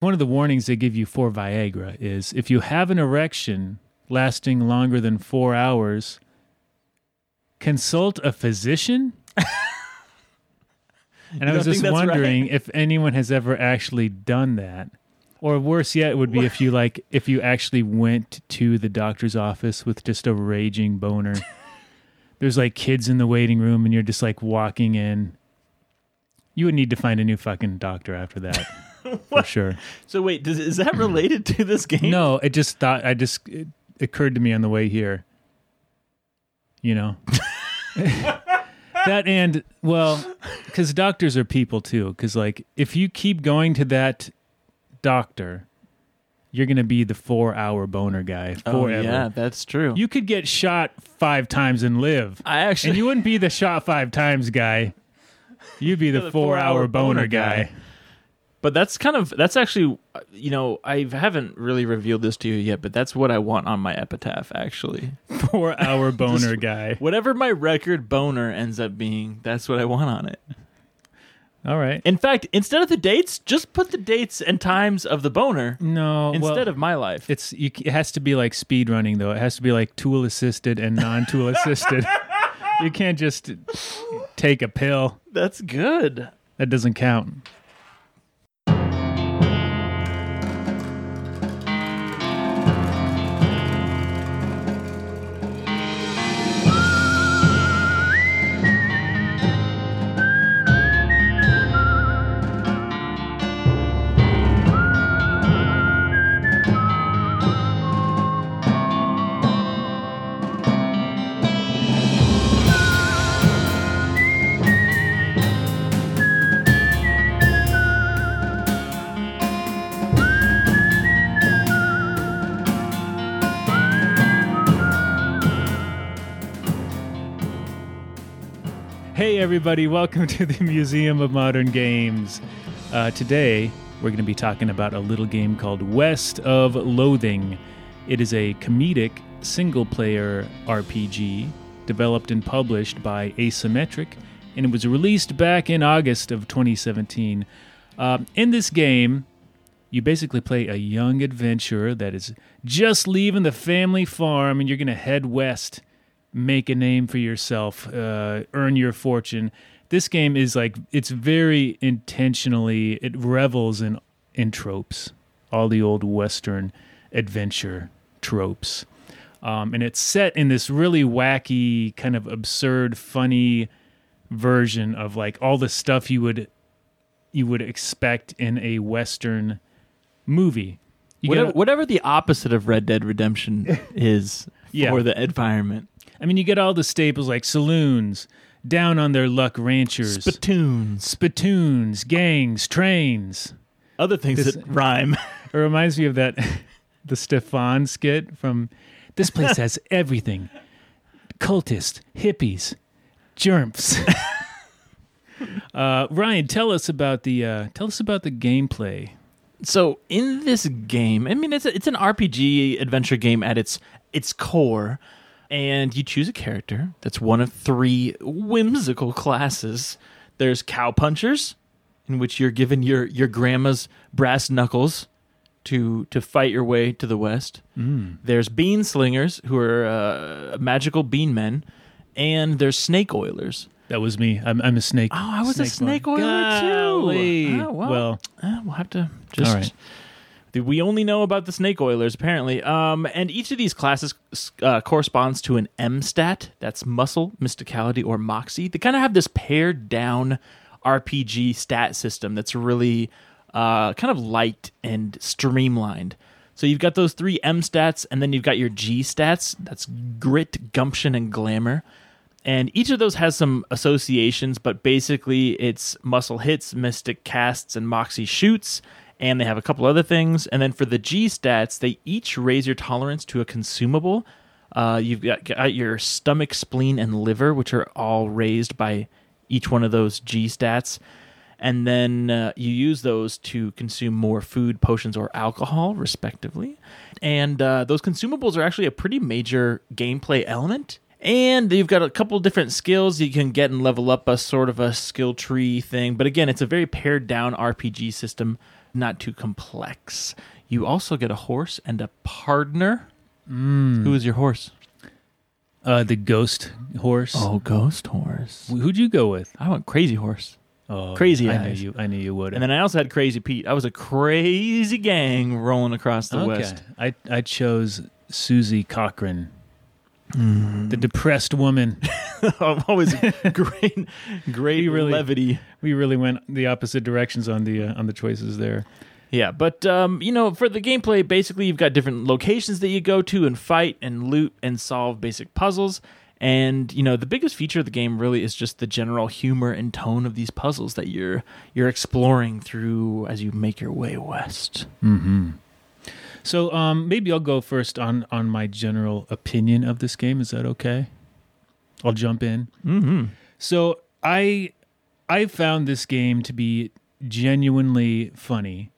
One of the warnings they give you for Viagra is if you have an erection lasting longer than four hours, consult a physician. and I was just wondering right? if anyone has ever actually done that. Or worse yet would be if you like if you actually went to the doctor's office with just a raging boner. There's like kids in the waiting room and you're just like walking in. You would need to find a new fucking doctor after that. for sure. So wait, does, is that related to this game? No, it just thought I just it occurred to me on the way here. You know. that and well, cuz doctors are people too cuz like if you keep going to that doctor, you're going to be the 4-hour boner guy Oh forever. yeah, that's true. You could get shot 5 times and live. I actually And you wouldn't be the shot 5 times guy. You'd be the, the 4-hour four-hour boner, boner guy. guy. But that's kind of that's actually you know I haven't really revealed this to you yet, but that's what I want on my epitaph actually. 4-hour boner guy. Whatever my record boner ends up being, that's what I want on it. All right. In fact, instead of the dates, just put the dates and times of the boner No, instead well, of my life. It's you, it has to be like speed running though. It has to be like tool assisted and non tool assisted. you can't just take a pill. That's good. That doesn't count. Everybody, welcome to the Museum of Modern Games. Uh, today we're going to be talking about a little game called West of Loathing. It is a comedic single player RPG developed and published by Asymmetric, and it was released back in August of 2017. Um, in this game, you basically play a young adventurer that is just leaving the family farm and you're going to head west, make a name for yourself, uh, earn your fortune. This game is like, it's very intentionally, it revels in, in tropes, all the old Western adventure tropes. Um, and it's set in this really wacky, kind of absurd, funny version of like all the stuff you would you would expect in a western movie. Whatever, whatever the opposite of Red Dead Redemption is Yeah. for the environment. I mean, you get all the staples like saloons, down on their luck ranchers, Spittoons. spittoons, gangs, trains. Other things This- that rhyme. It reminds me of that the Stefon skit from this place has everything: cultists, hippies, germs. uh, Ryan, tell us about the uh, tell us about the gameplay. So in this game, I mean, it's a, it's an RPG adventure game at its its core, and you choose a character that's one of three whimsical classes. There's cow punchers, in which you're given your your grandma's brass knuckles to to fight your way to the west. There's bean slingers, who are uh, magical bean men, and there's snake oilers. That was me. I'm, I'm a snake. Oh, I was a snake boy. oiler Golly. too. Oh, well, well, uh, we'll have to just. All right. We only know about the snake oilers apparently. Um, and each of these classes uh, corresponds to an M stat. That's muscle, mysticality, or moxie. They kind of have this pared down RPG stat system that's really uh, kind of light and streamlined. So you've got those three M stats, and then you've got your G stats. That's grit, gumption, and glamour. And each of those has some associations, but basically it's muscle hits, mystic casts, and moxie shoots. And they have a couple other things. And then for the G stats, they each raise your tolerance to a consumable. Uh, you've got, got your stomach, spleen, and liver, which are all raised by each one of those G stats. And then uh, you use those to consume more food, potions, or alcohol, respectively. And uh, those consumables are actually a pretty major gameplay element. And you've got a couple different skills you can get and level up a sort of a skill tree thing. But again, it's a very pared down RPG system. Not too complex. You also get a horse and a partner. Who is your horse? Uh, the ghost horse. Oh, ghost horse. Who'd you go with? I went crazy horse. Oh, Crazy I knew you. I knew you would. And then I also had Crazy Pete. I was a crazy gang rolling across the okay. west. I I chose Susie Cochran, the depressed woman. Always great, great really- levity. we really went the opposite directions on the uh, on the choices there. Yeah, but um, you know, for the gameplay, basically you've got different locations that you go to and fight and loot and solve basic puzzles. And you know, the biggest feature of the game really is just the general humor and tone of these puzzles that you're you're exploring through as you make your way west. So um, maybe I'll go first on on my general opinion of this game. Is that okay? I'll jump in. Mm-hmm. So I I found this game to be genuinely funny.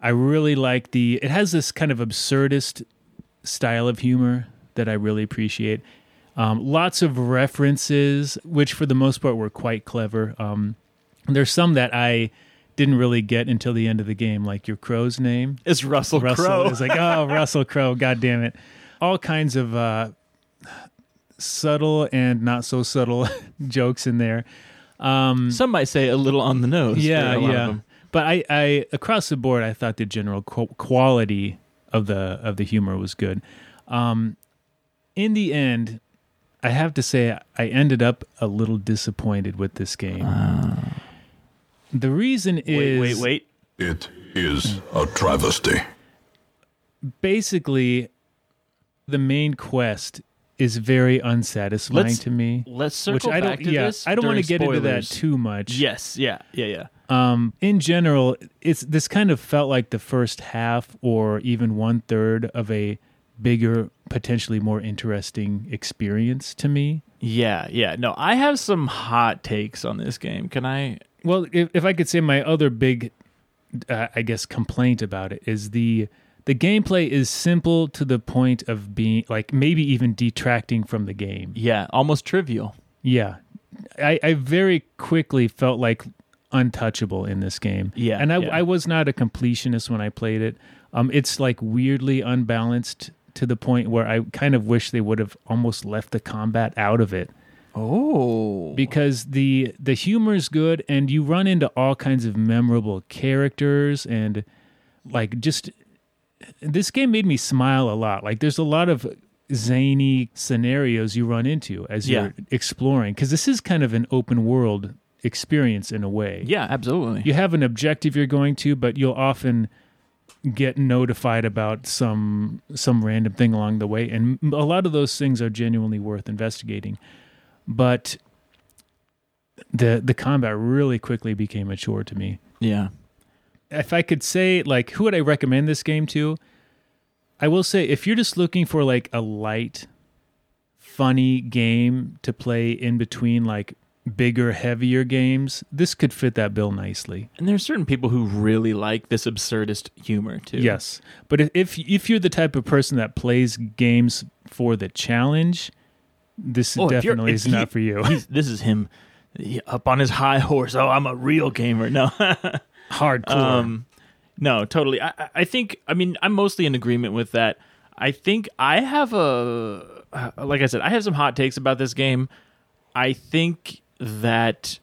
I really like the it has this kind of absurdist style of humor that I really appreciate. Um, lots of references, which for the most part were quite clever. Um, there's some that I didn't really get until the end of the game, like your crow's name. It's Russell, Russell Crowe. is like, oh, Russell Crowe, god damn it. All kinds of uh, subtle and not so subtle jokes in there. Um, Some might say a little on the nose. yeah, for a lot of yeah. But I, I across the board, I thought the general qu- quality of the of the humor was good. Um, in the end, I have to say I ended up a little disappointed with this game. the reason is Wait, is wait, wait. It is a travesty. basically the main quest is very unsatisfying Let's- to me. Let's Which circle I don't, back to yeah, this. I don't want to get into that too much. Yes, yeah, yeah, yeah. Um, in general, it's this kind of felt like the first half or even one third of a bigger, potentially more interesting experience to me. Yeah, yeah. No, I have some hot takes on this game. Can I? Well, if, if I could say my other big, uh, I guess, complaint about it is the the gameplay is simple to the point of being like maybe even detracting from the game. Yeah, almost trivial. Yeah, I, I very quickly felt like untouchable in this game. Yeah, and I, yeah. I was not a completionist when I played it. Um, it's like weirdly unbalanced to the point where I kind of wish they would have almost left the combat out of it Oh, because the the humor is good and you run into all kinds of memorable characters and like just this game made me smile a lot. Like there's a lot of zany scenarios you run into as Yeah. you're exploring because this is kind of an open world experience in a way. yeah, absolutely. You have an objective you're going to, but you'll often get notified about some some random thing along the way and a lot of those things are genuinely worth investigating. But the the combat really quickly became a chore to me Yeah, if I could say like who would I recommend this game to? I will say if you're just looking for like a light, funny game to play in between like bigger, heavier games, this could fit that bill nicely. and there's certain people who really like this absurdist humor too. Yes, but if if you're the type of person that plays games for the challenge, this Oh, definitely is not for you. This is him up on his high horse. Oh, I'm a real gamer. No, Hardcore. um, no, totally. I, I- think. I mean, I'm mostly in agreement with that. I think I have a, uh, like I said, I have some hot takes about this game. I think that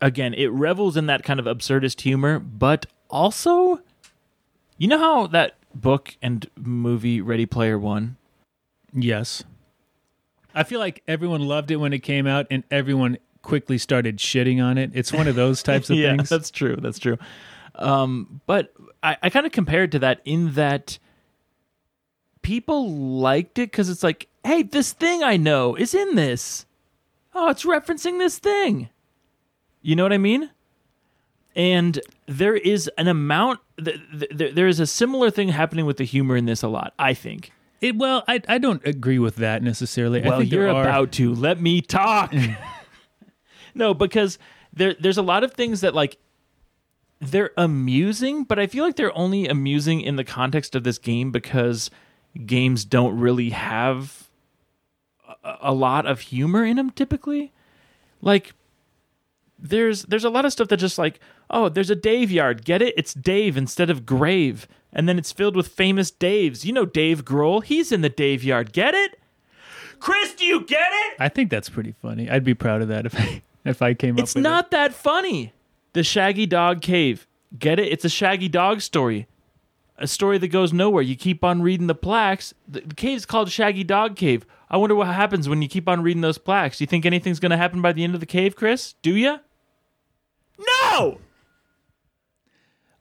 again, it revels in that kind of absurdist humor, but also, you know how that book and movie Ready Player One. Yes. I feel like everyone loved it when it came out and everyone quickly started shitting on it. It's one of those types of yeah, things. that's true. That's true. Um, but I, I kind of compared to that in that people liked it because it's like, hey, this thing I know is in this. Oh, it's referencing this thing. You know what I mean? And there is an amount. Th- th- there is a similar thing happening with the humor in this a lot. I think. It, well, I I don't agree with that necessarily. I Well, think you're are... about to. Let me talk. no, because there there's a lot of things that like they're amusing, but I feel like they're only amusing in the context of this game because games don't really have a, a lot of humor in them typically. Like there's there's a lot of stuff that just like Oh, there's a Dave yard. Get it? It's Dave instead of grave. And then it's filled with famous Daves. You know Dave Grohl. He's in the Dave yard. Get it? Chris, do you get it? I think that's pretty funny. I'd be proud of that if I if I came It's up with not that funny. The Shaggy Dog Cave. Get it? It's a Shaggy Dog story. A story that goes nowhere. You keep on reading the plaques. The, the cave's called Shaggy Dog Cave. I wonder what happens when you keep on reading those plaques. Do you think anything's going to happen by the end of the cave, Chris? Do you? No!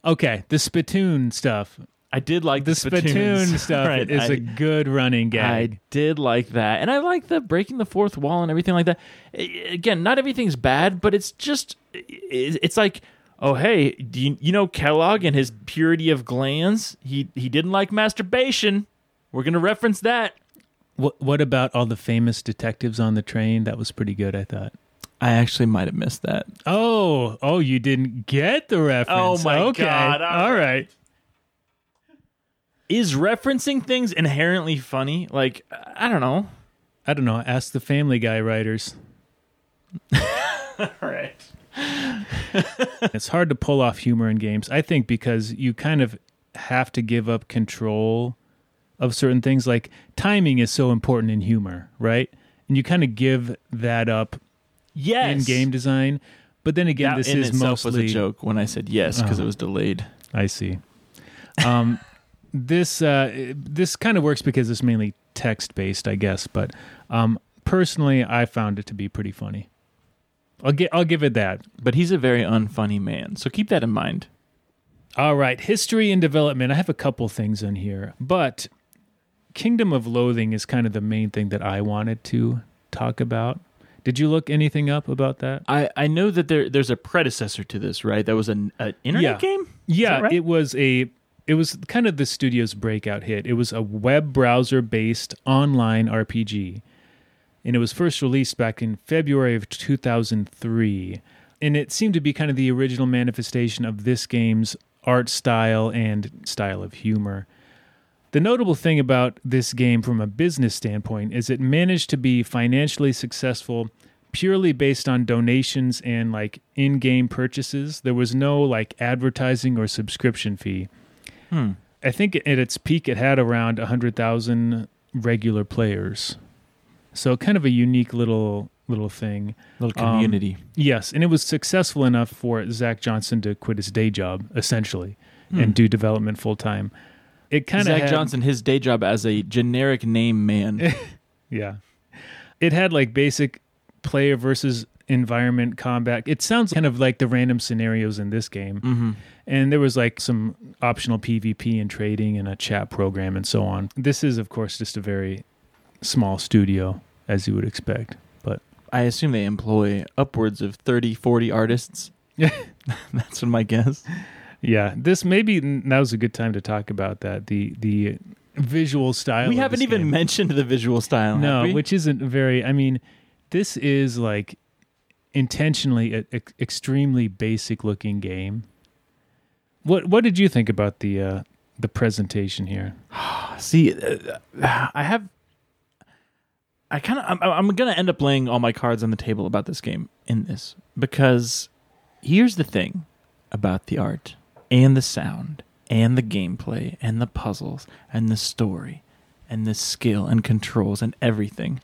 Okay, the spittoon stuff. I did like The the, spittoon spittoons. stuff Right, is I- a good running gag. I did like that. And I like the breaking the fourth wall and everything like that. Again, not everything's bad, but it's just, it's like, oh, hey, do you, you know Kellogg and his purity of glands? He, he didn't like masturbation. We're going to reference that. What what about all the famous detectives on the train? That was pretty good, I thought. I actually might have missed that. Oh, oh, you didn't get the reference. Oh, my okay. God, all All right. Is referencing things inherently funny? Like, I don't know. I don't know. Ask the Family Guy writers. All right. It's hard to pull off humor in games, I think, because you kind of have to give up control of certain things. Like timing is so important in humor, right? And you kind of give that up Yes. in game design. But then again, That this in is itself mostly was a joke when I said yes because Oh. it was delayed. I see. Um, this uh, this kind of works because it's mainly text based, I guess. But um, personally, I found it to be pretty funny. I'll get I'll give it that. But he's a very unfunny man, so keep that in mind. All right, history and development. I have a couple things in here, but Kingdom of Loathing is kind of the main thing that I wanted to talk about. Did you look anything up about that? I, I know that there there's a predecessor to this, right? That was an, an internet Yeah. game. Is Yeah, right? it was a it was kind of the studio's breakout hit. It was a web browser based online RPG. And it was first released back in February of 2003. And it seemed to be kind of the original manifestation of this game's art style and style of humor. The notable thing about this game from a business standpoint is it managed to be financially successful purely based on donations and like in-game purchases. There was no like advertising or subscription fee. Hmm. I think at its peak it had around 100,000 regular players. So kind of a unique little little thing. little Um, community. Yes, and it was successful enough for Zach Johnson to quit his day job essentially Hmm. and do development full time. It kind of Zach had, Johnson, his day job as a generic name man. Yeah. It had like basic player versus environment combat. It sounds kind of like the random scenarios in this game. hmm And there was like some optional PvP and trading and a chat program and so on. This is, of course, just a very small studio, as you would expect. But I assume they employ upwards of 30, 40 artists. Yeah. That's what my guess. yeah, this maybe now's a good time to talk about that. The the visual style. we haven't even game. mentioned the visual style. no, which isn't very. I mean, this is like intentionally a, ex- extremely basic looking game. What what did you think about the uh, the presentation here? See, uh, I have. I kind of. I'm, I'm to end up laying all my cards on the table about this game in this because here's the thing about the art and the sound and the gameplay and the puzzles and the story and the skill and controls and everything.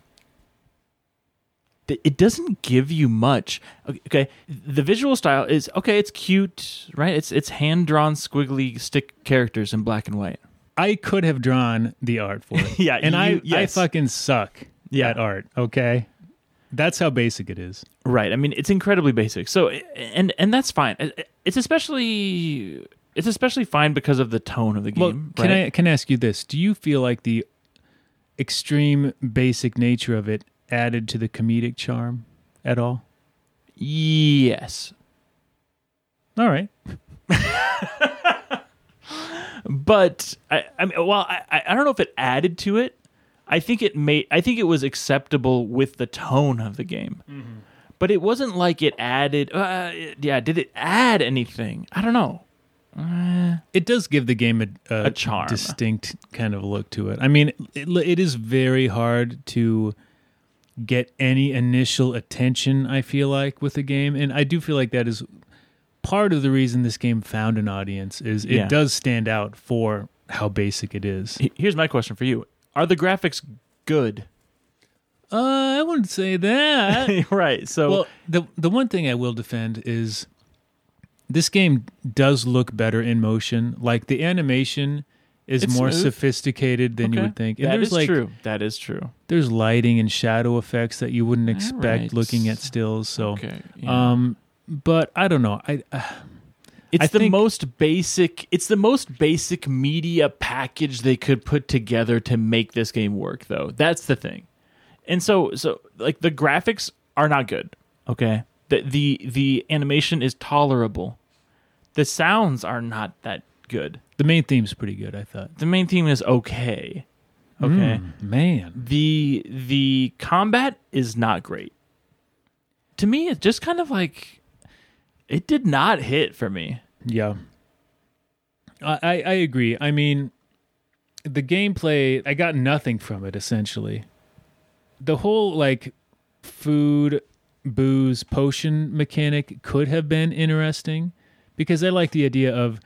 It doesn't give you much. Okay, the visual style is okay. It's cute, right? It's it's hand drawn squiggly stick characters in black and white. I could have drawn the art for it. Yeah, and I you- I yes. fucking suck Yeah. at art. Okay, that's how basic it is. Right. I mean, it's incredibly basic. So, and and that's fine. It's especially it's especially fine because of the tone of the Well, game. can right? I can I ask you this? Do you feel like the extreme basic nature of it added to the comedic charm at all? Yes, All right. but I, I mean, well, I I- don't know if it added to it. I think it made. I think it was acceptable with the tone of the game. But it wasn't like it added. Uh, yeah, did it add anything? I don't know. It does give the game a, a, A charm. distinct kind of look to it. I mean, it, it is very hard to get any initial attention. I feel like with the game, and I do feel like that is part of the reason this game found an audience is it Yeah. does stand out for how basic it is. Here's my question for you: Are the graphics good? Uh, I wouldn't say that. right. So well, the the one thing I will defend is this game does look better in motion. Like the animation is It's more smooth. sophisticated than you Okay. would think. And That there's is like true. That is true. there's lighting and shadow effects that you wouldn't expect right. looking at stills. So, Okay. yeah. um, but I don't know. I uh, It's I the think- most basic. It's the most basic media package they could put together to make this game work, though. That's the thing. And so, so like the graphics are not good. Okay, the the the animation is tolerable. The sounds are not that good. The main theme's pretty good. I thought. The main theme is okay. Okay. Mm, man. The the combat is not great. To me, it's just kind of like it did not hit for me. Yeah. I, I I agree. I mean, the gameplay, I got nothing from it essentially. The whole like food, booze, potion mechanic could have been interesting because I like the idea of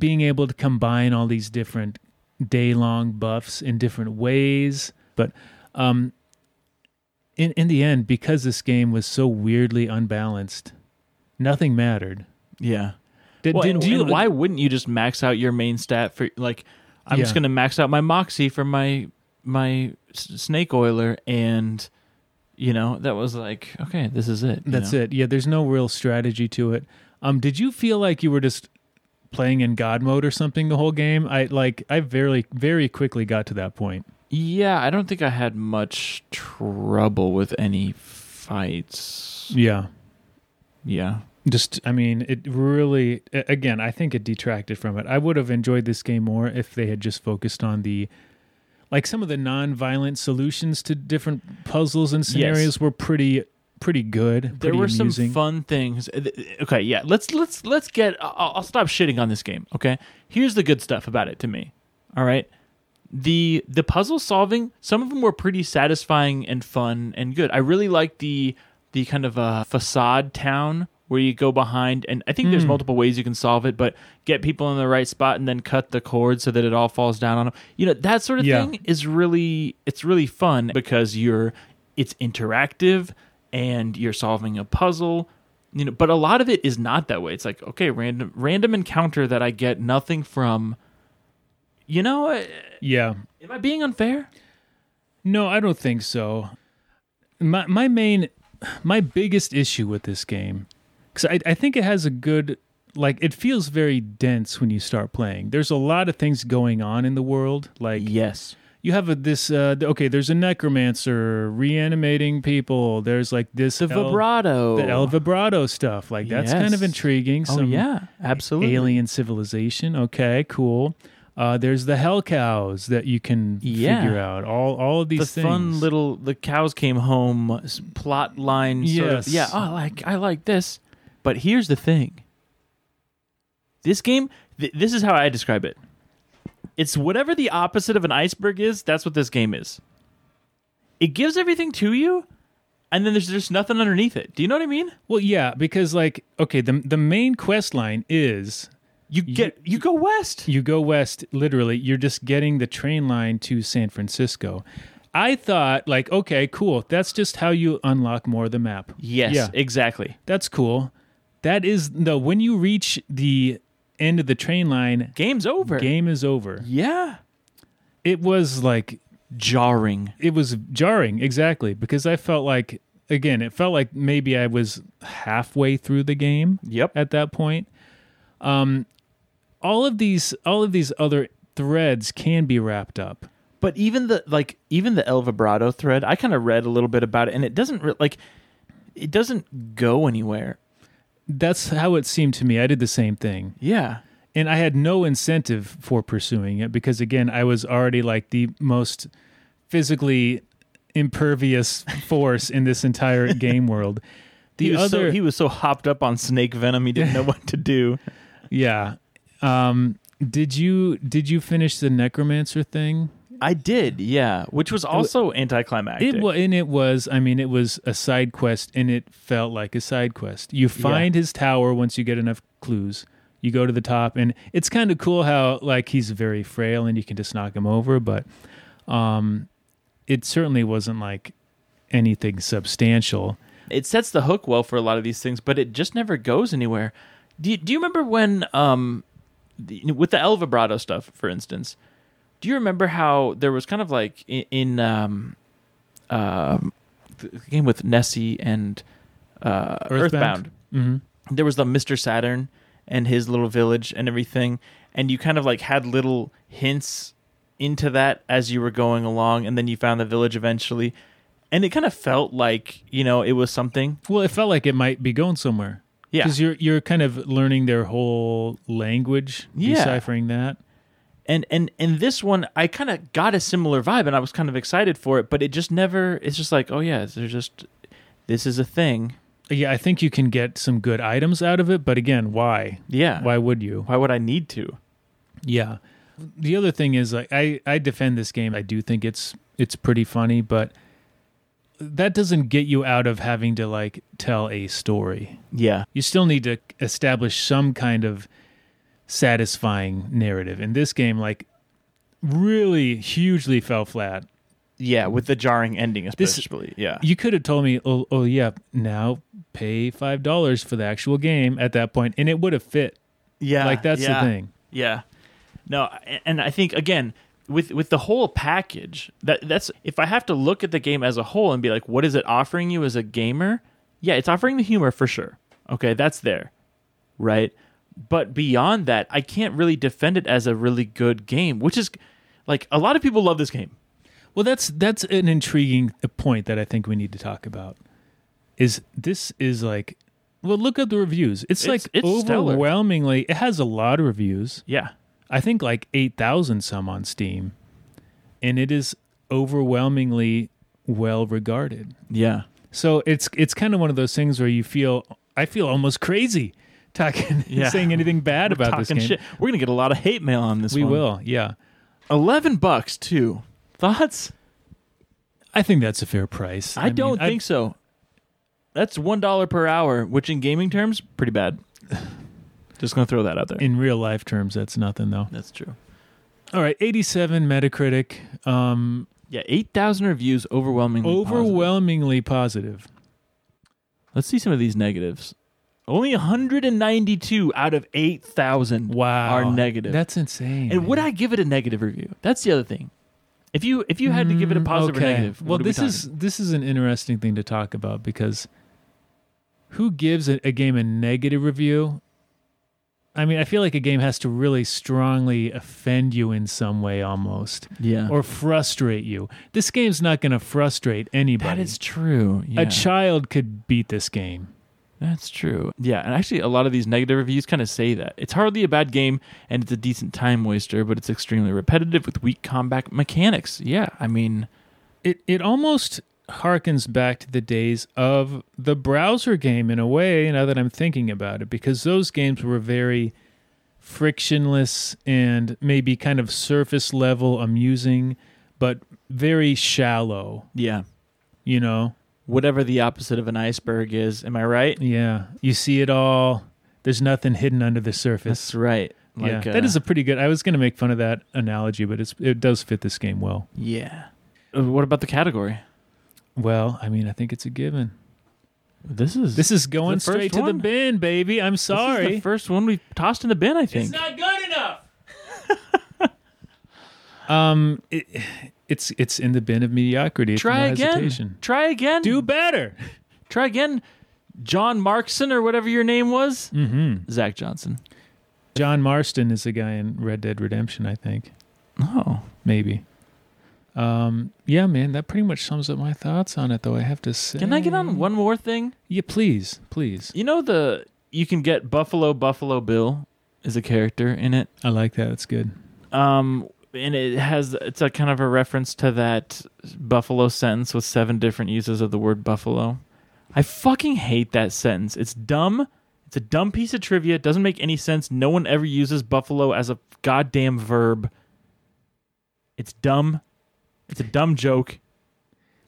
being able to combine all these different day long buffs in different ways. But um in in the end, because this game was so weirdly unbalanced, nothing mattered. Yeah. Did, Well, did you why wouldn't you just max out your main stat for like? I'm just gonna max out my moxie for my my snake oiler, and you know that was like okay, this is it. That's know? it. Yeah, there's no real strategy to it. Um, did you feel like you were just playing in God mode or something the whole game? I like I very very quickly got to that point. Yeah, I don't think I had much trouble with any fights. Yeah. Yeah, Just I mean, it really again, I think it detracted from it. I would have enjoyed this game more if they had just focused on the like some of the non-violent solutions to different puzzles and scenarios were pretty pretty good. there were amusing. some fun things. Okay, yeah, let's let's let's get. I'll, I'll stop shitting on this game. Okay, here's the good stuff about it to me. All right, the the puzzle solving. Some of them were pretty satisfying and fun and good. I really like the the kind of uh, facade town where you go behind, and I think Hmm. there's multiple ways you can solve it, but get people in the right spot and then cut the cord so that it all falls down on them. You know that sort of Yeah. thing is really it's really fun because you're it's interactive and you're solving a puzzle you know but a lot of it is not that way it's like okay random random encounter that i get nothing from you know uh, Yeah. am i being unfair No, I don't think so. My my main my biggest issue with this game cuz I I think it has a good like it feels very dense when you start playing. There's a lot of things going on in the world like yes you have a, this uh okay, there's a necromancer reanimating people. There's like this the El- vibrato the El Vibrato stuff. Like that's kind of Yes. intriguing. oh yeah absolutely alien civilization. Okay, cool. Uh, there's the hell cows that you can Yeah. figure out. All all of the these things. fun little the cows came home plot line sort Yes. of, yeah oh, I like I like this but here's the thing this game th- this is how I describe it it's whatever the opposite of an iceberg is that's what this game is it gives everything to you and then there's just nothing underneath it do you know what I mean Well, yeah, because like okay, the the main quest line is you get you go west you go west. Literally, you're just getting the train line to San Francisco. I thought like okay, cool. That's just how you unlock more of the map. yes Yeah. exactly That's cool. That is no. When you reach the end of the train line, game's over game is over. yeah It was like jarring it was jarring exactly because I felt like again, it felt like maybe I was halfway through the game. yep at that point. Um, all of these, all of these other threads can be wrapped up. But even the like even the El Vibrato thread, I kind of read a little bit about it, and it doesn't re- like it doesn't go anywhere. That's how it seemed to me. I did the same thing, Yeah, and I had no incentive for pursuing it because, again, I was already like the most physically impervious force in this entire game world. The he other, so, he was so hopped up on snake venom, he didn't know what to do. yeah. Um, did you did you finish the necromancer thing? I did, yeah, which was also anticlimactic. It wa- and it was. I mean, it was a side quest, and it felt like a side quest. You find his tower once you get enough clues. You go to the top, and it's kind of cool how like he's very frail, and you can just knock him over. But um, it certainly wasn't like anything substantial. it sets the hook well for a lot of these things, but it just never goes anywhere. Do you, do you remember when, um, the, with the El Vibrato stuff, for instance, do you remember how there was kind of like in, in um, um, the game with Nessie and uh, Earthbound. hmm there was the Mr. Saturn and his little village and everything, and you kind of like had little hints into that as you were going along, and then you found the village eventually, and it kind of felt like you know it was something. Well, it felt like it might be going somewhere. Yeah. because you're you're kind of learning their whole language, Yeah. deciphering that. And and and this one, I kind of got a similar vibe, and I was kind of excited for it, but it just never. It's just like, oh yeah, there's just this is a thing. Yeah, I think you can get some good items out of it, but again, why? Yeah. Why would you? Why would I need to? Yeah. The other thing is like I I defend this game. I do think it's it's pretty funny, but that doesn't get you out of having to like tell a story. Yeah. You still need to establish some kind of satisfying narrative. In this game like really hugely fell flat. Yeah, with the jarring ending, This- especially. yeah. You could have told me, "Oh, oh yeah, now pay $5 for the actual game at that point and it would have fit." Yeah. like that's yeah. the thing. Yeah. No, and I think again with with the whole package that that's if I have to look at the game as a whole and be like, what is it offering you as a gamer? Yeah, it's offering the humor for sure. Okay, that's there, right? But beyond that, I can't really defend it as a really good game, which is like a lot of people love this game. Well, that's that's an intriguing point that I think we need to talk about. Is this is like, well, look at the reviews. It's, It's- like it's stellar. overwhelmingly. It has a lot of reviews. Yeah, I think like eight thousand some on Steam, and it is overwhelmingly well regarded. yeah, So it's it's kind of one of those things where you feel I feel almost crazy talking Yeah. saying anything bad about this game. shit. We're gonna get a lot of hate mail on this. We one. will, yeah. Eleven bucks too. Thoughts? I think that's a fair price. I, don't think so. That's one dollar per hour, which in gaming terms, pretty bad. Just gonna throw that out there. in real life terms that's nothing though. That's true. All right, 87 Metacritic. Um, Yeah, eight thousand reviews, overwhelmingly. positive. overwhelmingly positive. Let's see some of these negatives. Only 192 out of 8,000 Wow, are negative. That's insane. and would. I give it a negative review? That's the other thing. If you if you had to give it a Mm, positive okay. or negative, Well, are we this is this is an interesting thing to talk about because who gives a, a game a negative review? I mean, I feel like a game has to really strongly offend you in some way, almost, yeah, or frustrate you. This game's not going to frustrate anybody. that is true. Yeah. A child could beat this game. That's true. Yeah, and actually, a lot of these negative reviews kind of say that it's hardly a bad game and it's a decent time waster, but it's extremely repetitive with weak combat mechanics. Yeah, I mean, it it almost harkens back to the days of the browser game in a way now that I'm thinking about it because those games were very frictionless and maybe kind of surface level amusing but very shallow yeah, you know whatever the opposite of an iceberg is. Am I right? yeah you see it all there's nothing hidden under the surface That's right. yeah Like, that uh, is a pretty good I was going to make fun of that analogy but it's it does fit this game well yeah. Uh, What about the category? well I mean I think it's a given This is this is going the first straight to the bin baby I'm This is sorry the first one we tossed in the bin. I think. It's not good enough. um, it, it's it's in the bin of mediocrity. It's Try no again. hesitation. Try again. Do better. Try again. John Markson or whatever your name was. Mm-hmm. Zach Johnson. John Marston is the guy in Red Dead Redemption. I think Oh. maybe. Um, yeah, man, that pretty much sums up my thoughts on it. Though I have to say, Can I get on one more thing? Yeah, please, please. You know the you can get Buffalo Buffalo Bill is a character in it. I like that. It's good. Um and it has it's a kind of a reference to that buffalo sentence with seven different uses of the word buffalo. I fucking hate that sentence. It's dumb. It's a dumb piece of trivia. It doesn't make any sense. No one ever uses buffalo as a goddamn verb. It's dumb It's a dumb joke.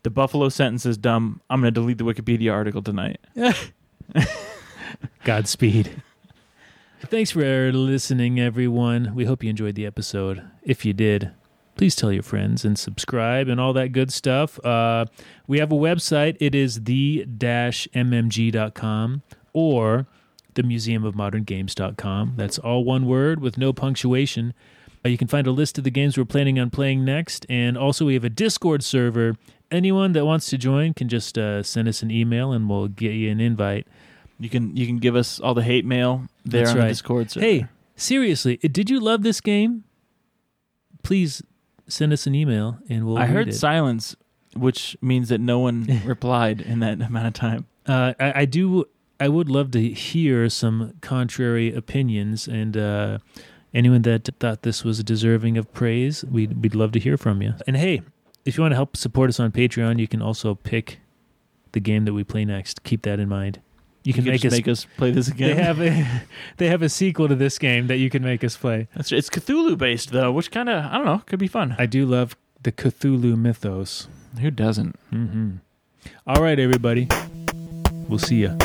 The Buffalo sentence is dumb. I'm going to delete the Wikipedia article tonight. Godspeed. Thanks for listening, everyone. We hope you enjoyed the episode. If you did, please tell your friends and subscribe and all that good stuff. Uh, we have a website. It is the-mmg.com or the museum of modern games.com. That's all one word with no punctuation. Uh, you can find a list of the games we're planning on playing next. And also, we have a Discord server. Anyone that wants to join can just uh, send us an email and we'll get you an invite. You can you can give us all the hate mail there That's on right. the Discord. server. Hey, seriously, uh, did you love this game? Please send us an email and we'll I heard it. silence, which means that no one replied in that amount of time. Uh, I, I do. I would love to hear some contrary opinions, and uh, anyone that thought this was deserving of praise, we'd we'd love to hear from you. And hey, if you want to help support us on Patreon, you can also pick the game that we play next. Keep that in mind. You can You make just us. make us play this they again. have a they have a sequel to this game that you can make us play. That's, it's Cthulhu based though, which kind of I don't know could be fun. I do love the Cthulhu mythos. Who doesn't? hmm All right, everybody. We'll see ya.